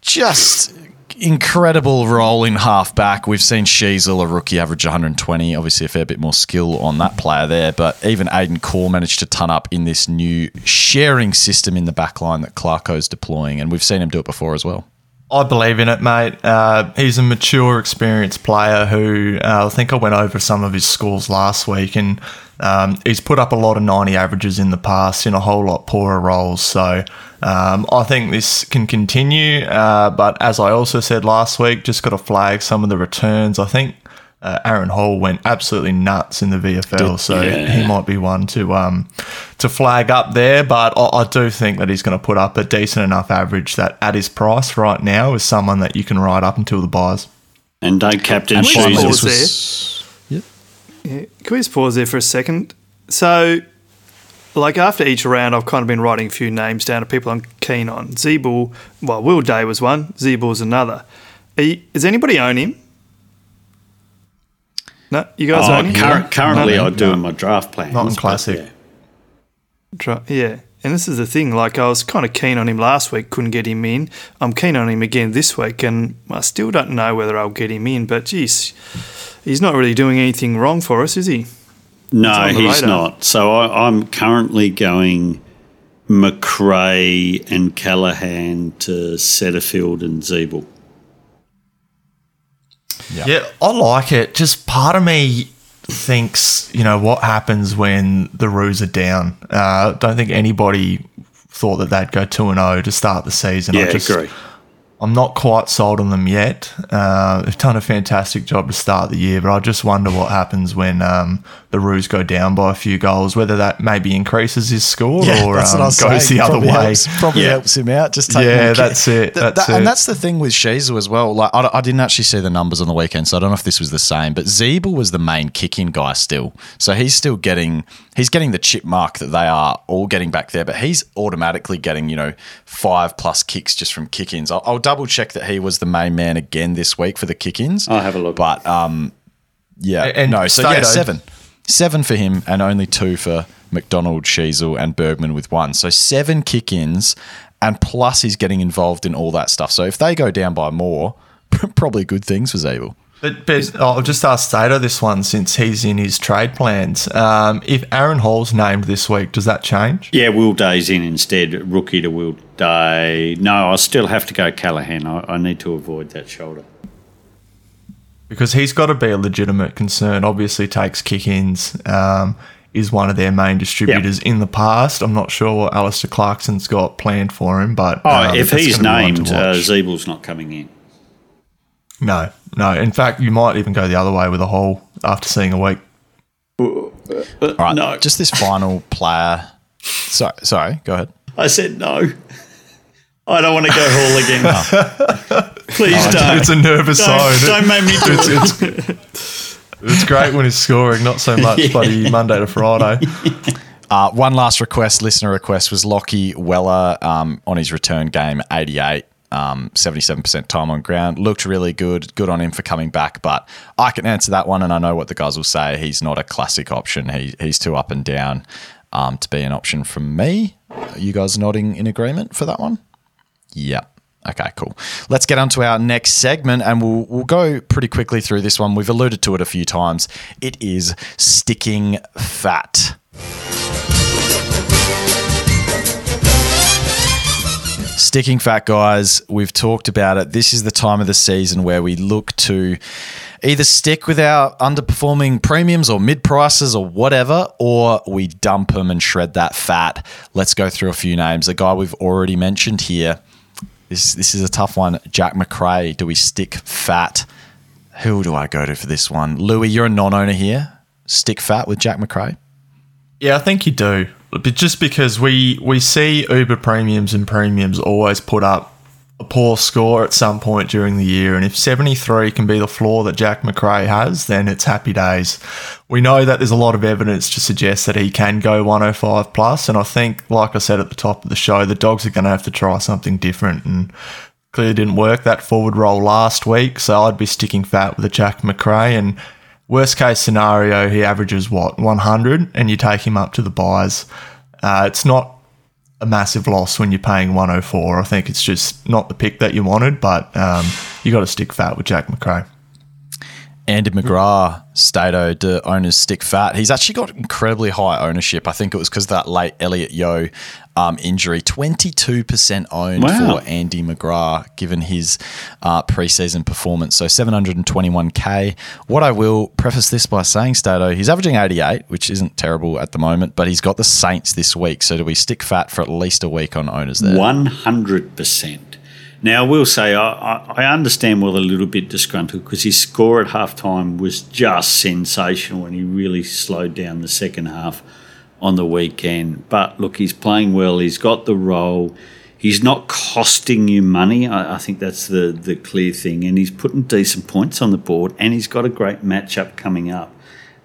just incredible role in halfback. We've seen Sheezel, a rookie, average 120. Obviously, a fair bit more skill on that player there. But even Aidan Corr managed to ton up in this new sharing system in the back line that Clarko's deploying. And we've seen him do it before as well. I believe in it, mate. Uh, he's a mature, experienced player who uh, I think I went over some of his scores last week, and um, he's put up a lot of 90 averages in the past in a whole lot poorer roles. So um, I think this can continue. Uh, but as I also said last week, just got to flag some of the returns. I think uh, Aaron Hall went absolutely nuts in the VFL, so yeah. he might be one to um to flag up there. But I, I do think that he's going to put up a decent enough average that at his price right now is someone that you can ride up until the buys. And don't captain And we just pause was- Yep. Yeah. Can we just pause there for a second? So, like after each round, I've kind of been writing a few names down of people I'm keen on. Ziebell, well, Will Day was one. Ziebell's another. Are you, does anybody own him? No, you guys Oh, own him? curr- currently, No, I do in my draft plan. Not in classic. yeah. Try- Yeah. And this is the thing, like I was kind of keen on him last week, couldn't get him in. I'm keen on him again this week, and I still don't know whether I'll get him in. But geez, he's not really doing anything wrong for us, is he? No, he's radar. not. So I, I'm currently going Macrae and Callaghan to Setterfield and Ziebell. Yeah, I like it. Just part of me thinks, you know, what happens when the Roos are down. Uh, don't think anybody thought that they'd go 2 and 0 to start the season. Yeah, I just, agree. I'm not quite sold on them yet. Uh, they've done a fantastic job to start the year, but I just wonder what happens when um, the Roos go down by a few goals, whether that maybe increases his score or um, goes the other way. helps- probably Yeah. helps him out. Just take Yeah, that's it, Th- that's that- And it. that's the thing with Sheezel as well. Like I, I didn't actually see the numbers on the weekend, so I don't know if this was the same. But Ziebell was the main kick-in guy still, so he's still getting he's getting the chip mark that they are all getting back there. But he's automatically getting you know five plus kicks just from kick-ins. I'll, I'll double check that he was the main man again this week for the kick-ins. I'll have a look. But um, yeah, And no, so yeah, Stato- seven, seven for him, and only two for McDonald, Sheezel, and Bergman with one. So seven kick-ins, and plus he's getting involved in all that stuff. So if they go down by more, probably good things for Ziebell. But, but I'll just ask Stato this one since he's in his trade plans. Um, if Aaron Hall's named this week, does that change? Yeah, Will Day's in instead. Rookie to Will Day. No, I'll still have to go Callaghan. I, I need to avoid that shoulder. Because he's got to be a legitimate concern. Obviously, takes kick ins, um, is one of their main distributors in the past. I'm not sure what Alistair Clarkson's got planned for him, but. Oh, um, if he's gonna be one to named, uh, watch. Ziebell's not coming in. no, no. In fact, you might even go the other way with a Hall after seeing a week. All right, No. just this final player. Sorry, sorry, go ahead. I said no. I don't want to go Hall again. Please don't. It's a nervous don't, zone. don't make me do It's, it. it's, it's great when he's scoring, not so much bloody Monday to Friday. Uh, one last request, listener request, was Lachie Weller um, on his return game, 88, um, 77% time on ground. Looked really good. Good on him for coming back. But I can answer that one, and I know what the guys will say. He's not a classic option. He, he's too up and down um, to be an option from me. Are you guys nodding in agreement for that one? Yep. Okay, cool. Let's get on to our next segment and we'll, we'll go pretty quickly through this one. We've alluded to it a few times. It is sticking fat. Sticking fat, guys, we've talked about it. This is the time of the season where we look to either stick with our underperforming premiums or mid prices or whatever, or we dump them and shred that fat. Let's go through a few names. A guy we've already mentioned here. This, this is a tough one. Jack Macrae. Do we stick fat? Who do I go to for this one? Louis, you're a non owner here. Stick fat with Jack Macrae? Yeah, I think you do. But just because we we see Uber premiums and premiums always put up a poor score at some point during the year, and if 73 can be the floor that Jack Macrae has, then it's happy days. We know that there's a lot of evidence to suggest that he can go 105 plus, and I think, like I said at the top of the show, the dogs are going to have to try something different, and clearly didn't work that forward roll last week, so I'd be sticking fat with a Jack Macrae and. Worst case scenario, he averages what 100, and you take him up to the buys. Uh, it's not a massive loss when you're paying 104. I think it's just not the pick that you wanted, but um, you got to stick fat with Jack Macrae. Andy McGrath, Stato, do owners stick fat. He's actually got incredibly high ownership. I think it was because that late Elliot Yeo um, injury. 22% owned Wow. for Andy McGrath, given his uh, preseason performance. So 721k. What I will preface this by saying, Stato, he's averaging 88, which isn't terrible at the moment, but he's got the Saints this week. So do we stick fat for at least a week on owners there? One hundred percent. Now, I will say I, I understand well a little bit disgruntled because his score at halftime was just sensational and he really slowed down the second half on the weekend. But look, he's playing well. He's got the role. He's not costing you money. I, I think that's the, the clear thing. And he's putting decent points on the board and he's got a great matchup coming up.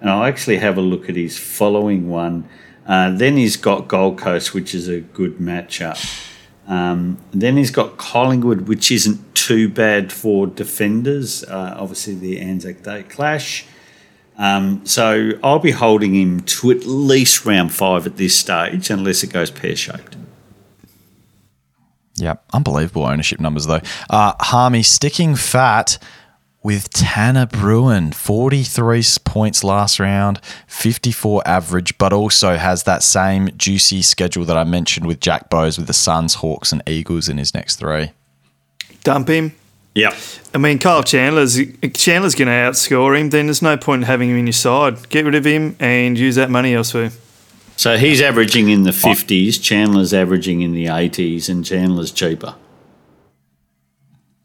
And I'll actually have a look at his following one. Uh, then he's got Gold Coast, which is a good matchup. Um, then he's got Collingwood, which isn't too bad for defenders. Uh, obviously, the Anzac Day clash. Um, so I'll be holding him to at least round five at this stage, unless it goes pear shaped. Yeah, unbelievable ownership numbers though. Uh, Harmy sticking fat with Tanner Bruhn, 43 points last round, 54 average, but also has that same juicy schedule that I mentioned with Jack Bowes with the Suns, Hawks, and Eagles in his next three. Dump him. Yep. I mean, Kyle Chandler's Chandler's going to outscore him. Then there's no point in having him in your side. Get rid of him and use that money elsewhere. So he's averaging in the 50s, Chandler's averaging in the 80s, and Chandler's cheaper.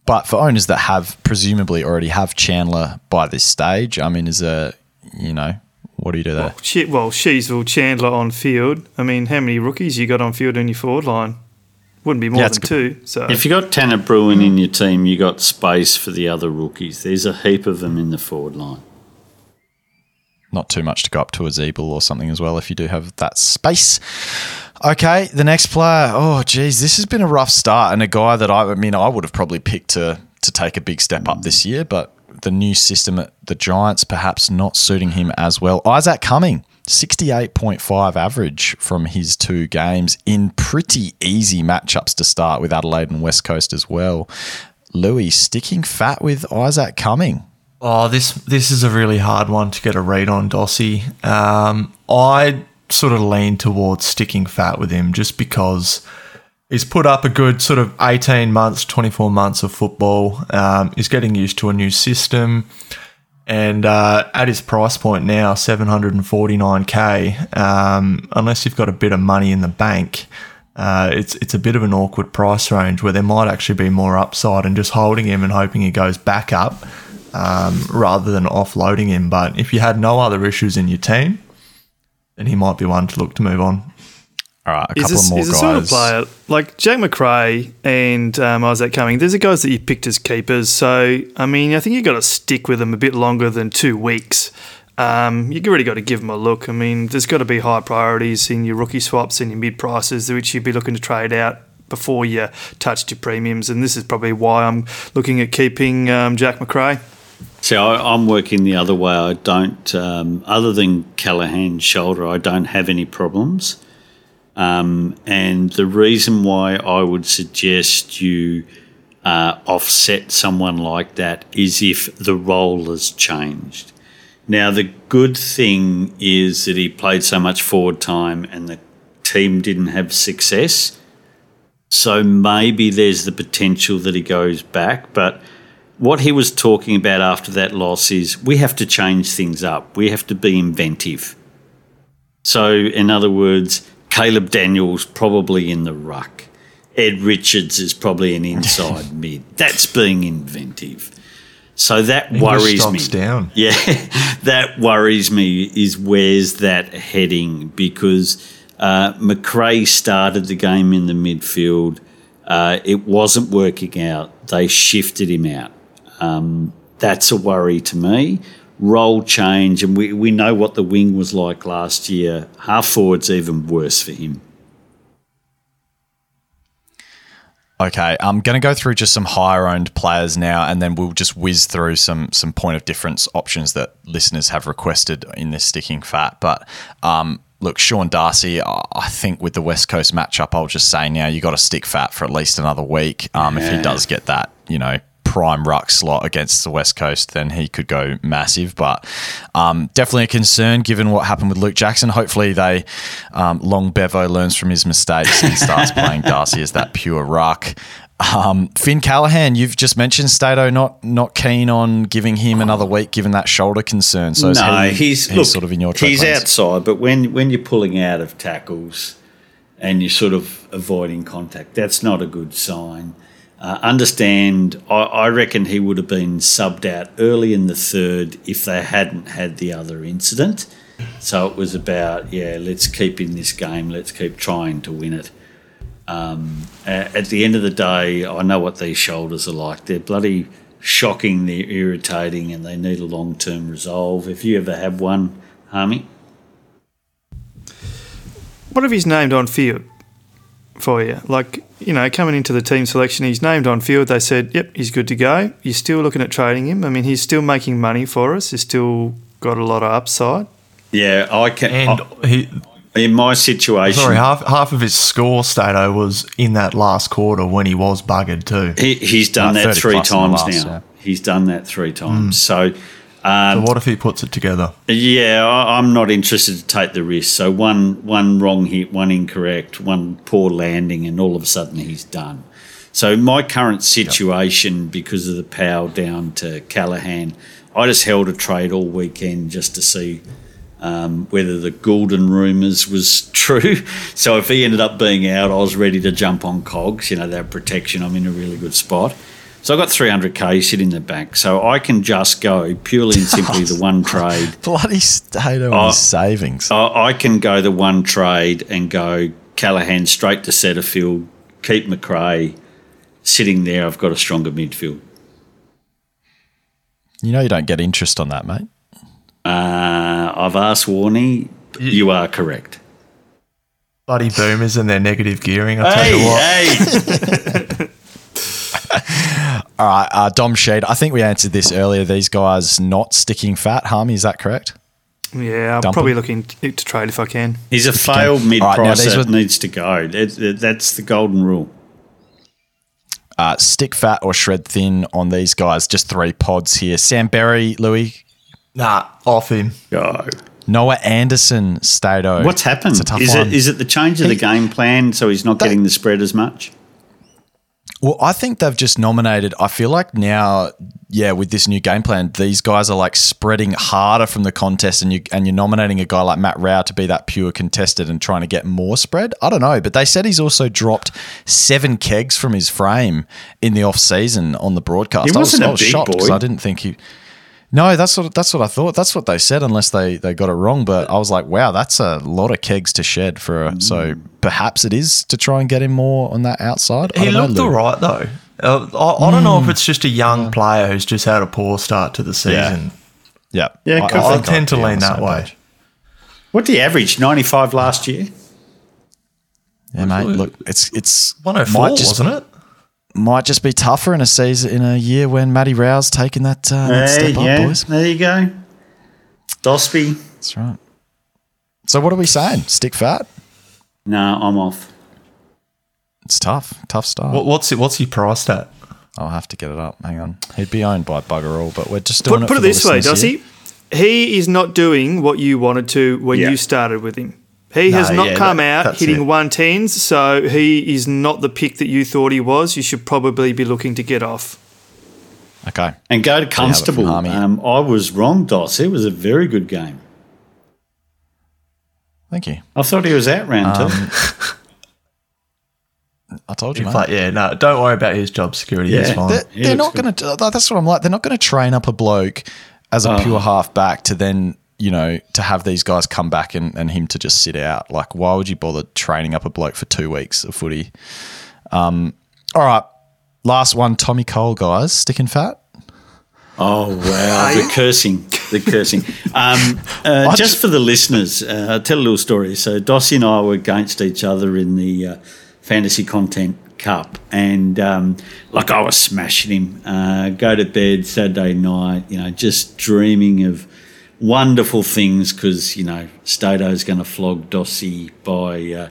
But for owners that have presumably already have Chandler by this stage, I mean, is a you know what do you do there? Well, shit, well Sheezel, Chandler on field. I mean, how many rookies you got on field in your forward line? Wouldn't be more yeah, than two. So if you got Tanner Bruhn in your team, you got space for the other rookies. There's a heap of them in the forward line. Not too much to go up to a Ziebell or something as well if you do have that space. Okay, the next player. Oh, geez, this has been a rough start, and a guy that I, I mean, I would have probably picked to to take a big step up this year, but the new system at the Giants perhaps not suiting him as well. Isaac Cumming, 68.5 average from his two games in pretty easy matchups to start with Adelaide and West Coast as well. Louis sticking fat with Isaac Cumming. Oh, this this is a really hard one to get a read on, Dossie. Um, I sort of lean towards sticking fat with him just because he's put up a good sort of 18 months, 24 months of football. Um, he's getting used to a new system. And uh, at his price point now, 749k, um, unless you've got a bit of money in the bank, uh, it's it's a bit of an awkward price range where there might actually be more upside and just holding him and hoping he goes back up um, rather than offloading him. But if you had no other issues in your team, then he might be one to look to move on. All right, a couple of more he's guys. a sort of player like Jack Macrae and um, Isaac Cumming. There's the guys that you picked as keepers. So I mean, I think you've got to stick with them a bit longer than two weeks. Um, you really got to give them a look. I mean, there's got to be high priorities in your rookie swaps and your mid prices, which you'd be looking to trade out before you touched your premiums. And this is probably why I'm looking at keeping um, Jack Macrae. See, I, am working the other way. I don't, um, other than Callaghan's shoulder, I don't have any problems. Um, and the reason why I would suggest you uh, offset someone like that is if the role has changed. Now, the good thing is that he played so much forward time and the team didn't have success. So maybe there's the potential that he goes back, but what he was talking about after that loss is we have to change things up. We have to be inventive. So, in other words, Caleb Daniels probably in the ruck. Ed Richards is probably an inside mid. That's being inventive. So that worries me. Down. Yeah, that worries me. Is where's that heading? Because uh, Macrae started the game in the midfield. Uh, it wasn't working out. They shifted him out. Um, that's a worry to me. Role change, and we, we know what the wing was like last year. Half forward's even worse for him. Okay, I'm going to go through just some higher owned players now, and then we'll just whiz through some some point of difference options that listeners have requested in this sticking fat. But um, look, Sean Darcy, I think with the West Coast matchup, I'll just say now you got to stick fat for at least another week. Um, yeah. If he does get that, you know, prime ruck slot against the West Coast, then he could go massive. But um, definitely a concern given what happened with Luke Jackson. Hopefully, they um, Long Bevo learns from his mistakes and starts playing Darcy as that pure ruck. Um, Finn Callaghan, you've just mentioned Stato not not keen on giving him another week given that shoulder concern. So no, he, he's, he's look, sort of in your he's plans. outside, but when when you're pulling out of tackles and you're sort of avoiding contact, that's not a good sign. Uh, understand, I, I reckon he would have been subbed out early in the third if they hadn't had the other incident. So it was about, yeah, let's keep in this game, let's keep trying to win it. Um, at the end of the day, I know what these shoulders are like. They're bloody shocking, they're irritating, and they need a long term resolve. If you ever have one, Harmy? What if he's named on field for you? Like, you know, coming into the team selection, he's named on field. They said, yep, he's good to go. You're still looking at trading him. I mean, he's still making money for us. He's still got a lot of upside. Yeah, I can. And I, he, in my situation, sorry, half half of his score stato was in that last quarter when he was buggered too. he, he's done that three plus in the times last, now. yeah. He's done that three times. Mm. So, so um, what if he puts it together? yeah, I, I'm not interested to take the risk. So one one wrong hit, one incorrect, one poor landing, and all of a sudden he's done. So my current situation, because of the power down to Callaghan, I just held a trade all weekend just to see um, whether the Goulden rumours was true. So if he ended up being out, I was ready to jump on cogs. You know, that protection. I'm in a really good spot. So I've got 300k sitting in the bank. So I can just go purely and simply the one trade. Bloody Stato and Oh. his savings. I, I can go the one trade and go Callaghan straight to Setterfield, keep Macrae sitting there. I've got a stronger midfield. You know you don't get interest on that, mate. Uh, I've asked Warney. You are correct. Bloody boomers and their negative gearing. I tell you what. hey. All right, uh, Dom Sheed. I think we answered this earlier. These guys not sticking fat. Harmy, is that correct? Yeah, I'm Dump probably him. looking to to trade if I can. He's a failed mid All right, now price these that were- needs to go. That- that- that's the golden rule. Uh, stick fat or shred thin on these guys. Just three pods here. Sam Berry, Louis, Nah, off him. Go. Noah Anderson, Stato. What's happened? It's a tough Is one. it is it the change of the game plan so he's not They- getting the spread as much? Well, I think they've just nominated. I feel like now, yeah, with this new game plan, these guys are like spreading harder from the contest, and you and you're nominating a guy like Matt Rowell to be that pure contested and trying to get more spread. I don't know, but they said he's also dropped seven kegs from his frame in the off season on the broadcast. He I was, wasn't a I was big shocked because. I didn't think he. No, that's what that's what I thought. That's what they said, unless they, they got it wrong. But I was like, wow, that's a lot of kegs to shed for. A, So perhaps it is to try and get him more on that outside. I He don't know, looked all right though. Uh, I, I don't know if it's just a young player who's just had a poor start to the season. Yeah, Yeah, I, could I be. tend to I'd be on lean that way. page. What did he average? Ninety five last year. Yeah, mate. Look, it's it's 104, might just wasn't it? Might just be tougher in a season in a year when Matty Rowell's taking that, uh, that Hey, step up, yeah, boys. there you go. Dosby. That's right. So what are we saying? Stick fat? No, I'm off. It's tough, tough start. What, what's it? What's he priced at? I'll have to get it up. Hang on. He'd be owned by bugger all, but we're just doing Put, it. put for it the this way, does here. he? He is not doing what you wanted to when Yeah. you started with him. He has not yeah, come that- out hitting it. 110s, so he is not the pick that you thought he was. You should probably be looking to get off. Okay. And go to have it from Constable. Um, I was wrong, Dos. It was a very good game. Thank you. I thought he was out round Um, two. I told you, mate. like, yeah, no, don't worry about his job security. He's Yeah. fine. They're, He they're not going to. That's what I'm like. They're not going to train up a bloke as a Oh. pure half back to then, you know, to have these guys come back and, and him to just sit out. Like, why would you bother training up a bloke for two weeks of footy? Um, all right. Last one, Tommy Cole, guys. Sticking fat? Oh wow, the cursing, the cursing. Um, uh, I just for the listeners, uh, I'll tell a little story. So Dossie and I were against each other in the uh, Fantasy Content Cup, and um, like I was smashing him. Uh, go to bed Saturday night, you know, just dreaming of wonderful things because you know Stato's going to flog Dossie by. Uh,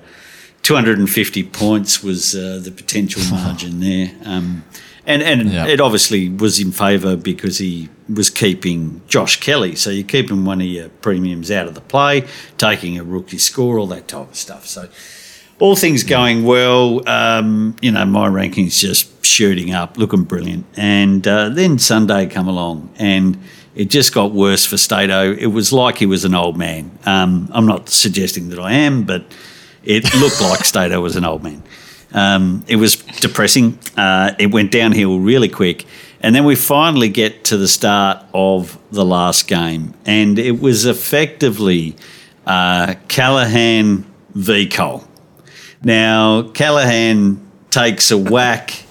250 points was uh, the potential margin there. Um, and and Yeah. it obviously was in favour because he was keeping Josh Kelly. So you're keeping one of your premiums out of the play, taking a rookie score, all that type of stuff. So all things going well. Um, you know, my rankings just shooting up, looking brilliant. And uh, then Sunday come along and it just got worse for Stato. It was like he was an old man. Um, I'm not suggesting that I am, but it looked like Stato was an old man. Um, it was depressing. Uh, it went downhill really quick. And then we finally get to the start of the last game. And it was effectively uh, Callaghan v. Cole. Now, Callaghan takes a whack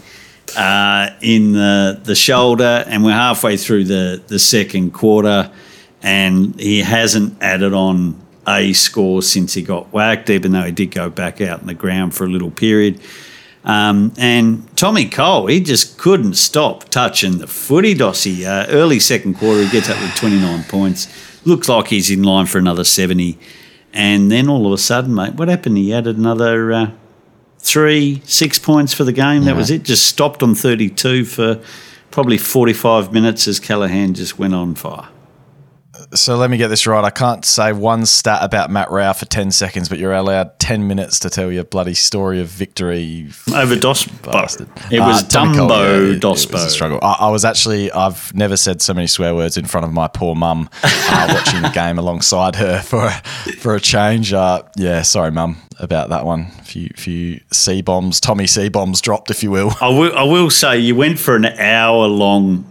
uh, in the, the shoulder, and we're halfway through the, the second quarter, and he hasn't added on a score since he got whacked, even though he did go back out in the ground for a little period. Um, and Tommy Cole, he just couldn't stop touching the footy dossy. Uh, early second quarter, he gets up with 29 points. Looks like he's in line for another 70. And then all of a sudden, mate, what happened? He added another uh, three, six points for the game. That was it. Just stopped on 32 for probably 45 minutes as Callaghan just went on fire so let me get this right. I can't say one stat about Matt Rowell for 10 seconds, but you're allowed 10 minutes to tell your bloody story of victory. Over Dosbo. It was uh, Dumbo yeah, Dosbo. It was a struggle. I, I, was actually, I've never said so many swear words in front of my poor mum uh, watching the game alongside her for, for a change. Uh, yeah, sorry, mum, about that one. A few, few C bombs, Tommy C bombs dropped, if you will. I will. I will say you went for an hour long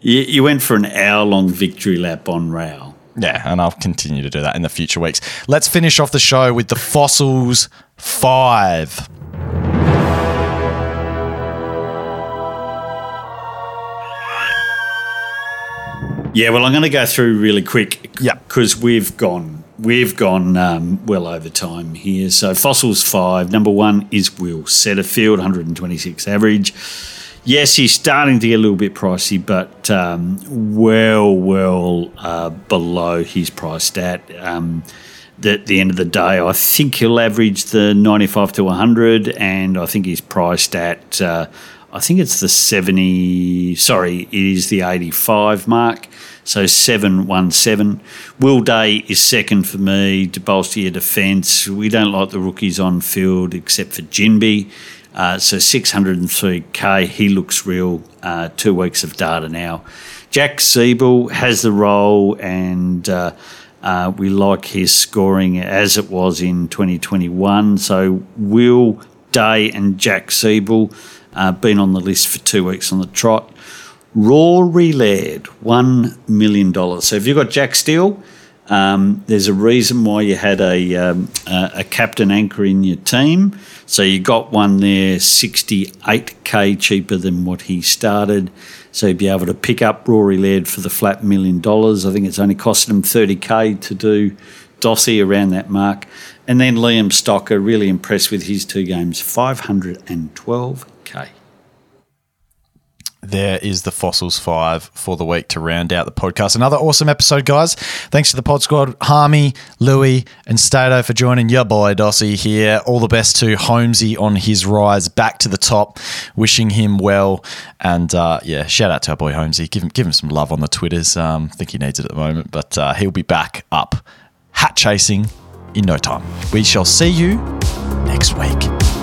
you, you went for an hour long victory lap on rail. Yeah, and I'll continue to do that in the future weeks. Let's finish off the show with the Fossils 5. Yeah, well, I'm going to go through really quick. Yeah, because we've gone we've gone um, well over time here. So fossils five. Number one is Will Setterfield, 126 average yes, he's starting to get a little bit pricey, but um, well, well uh, below his price stat. Um, at the end of the day, I think he'll average the 95 to 100, and I think he's priced at, uh, I think it's the 70, sorry, it is the 85 mark. So 717. Will Day is second for me to bolster your defence. We don't like the rookies on field except for Ginbey. Uh, so 603k, he looks real. Uh, two weeks of data now. Jack Ziebell has the role, and uh, uh, we like his scoring as it was in 2021. So Will Day and Jack Ziebell uh, been on the list for two weeks on the trot. Rory Laird, $1 million. So if you've got Jack Steele, um, there's a reason why you had a, um, a, a captain anchor in your team. So you got one there 68k cheaper than what he started. So you'd be able to pick up Rory Laird for the flat million dollars. I think it's only costed him 30k to do Dossie around that mark. And then Liam Stocker, really impressed with his two games, 512k there is the Fossils 5 for the week to round out the podcast. Another awesome episode, guys. Thanks to the Pod Squad, Harmy, Louis, and Stato for joining your boy Dossie here. All the best to Holmesy on his rise back to the top. Wishing him well. And uh, yeah, shout out to our boy Holmesy. Give him, give him some love on the Twitters. Um, think he needs it at the moment, but uh, he'll be back up hat chasing in no time. We shall see you next week.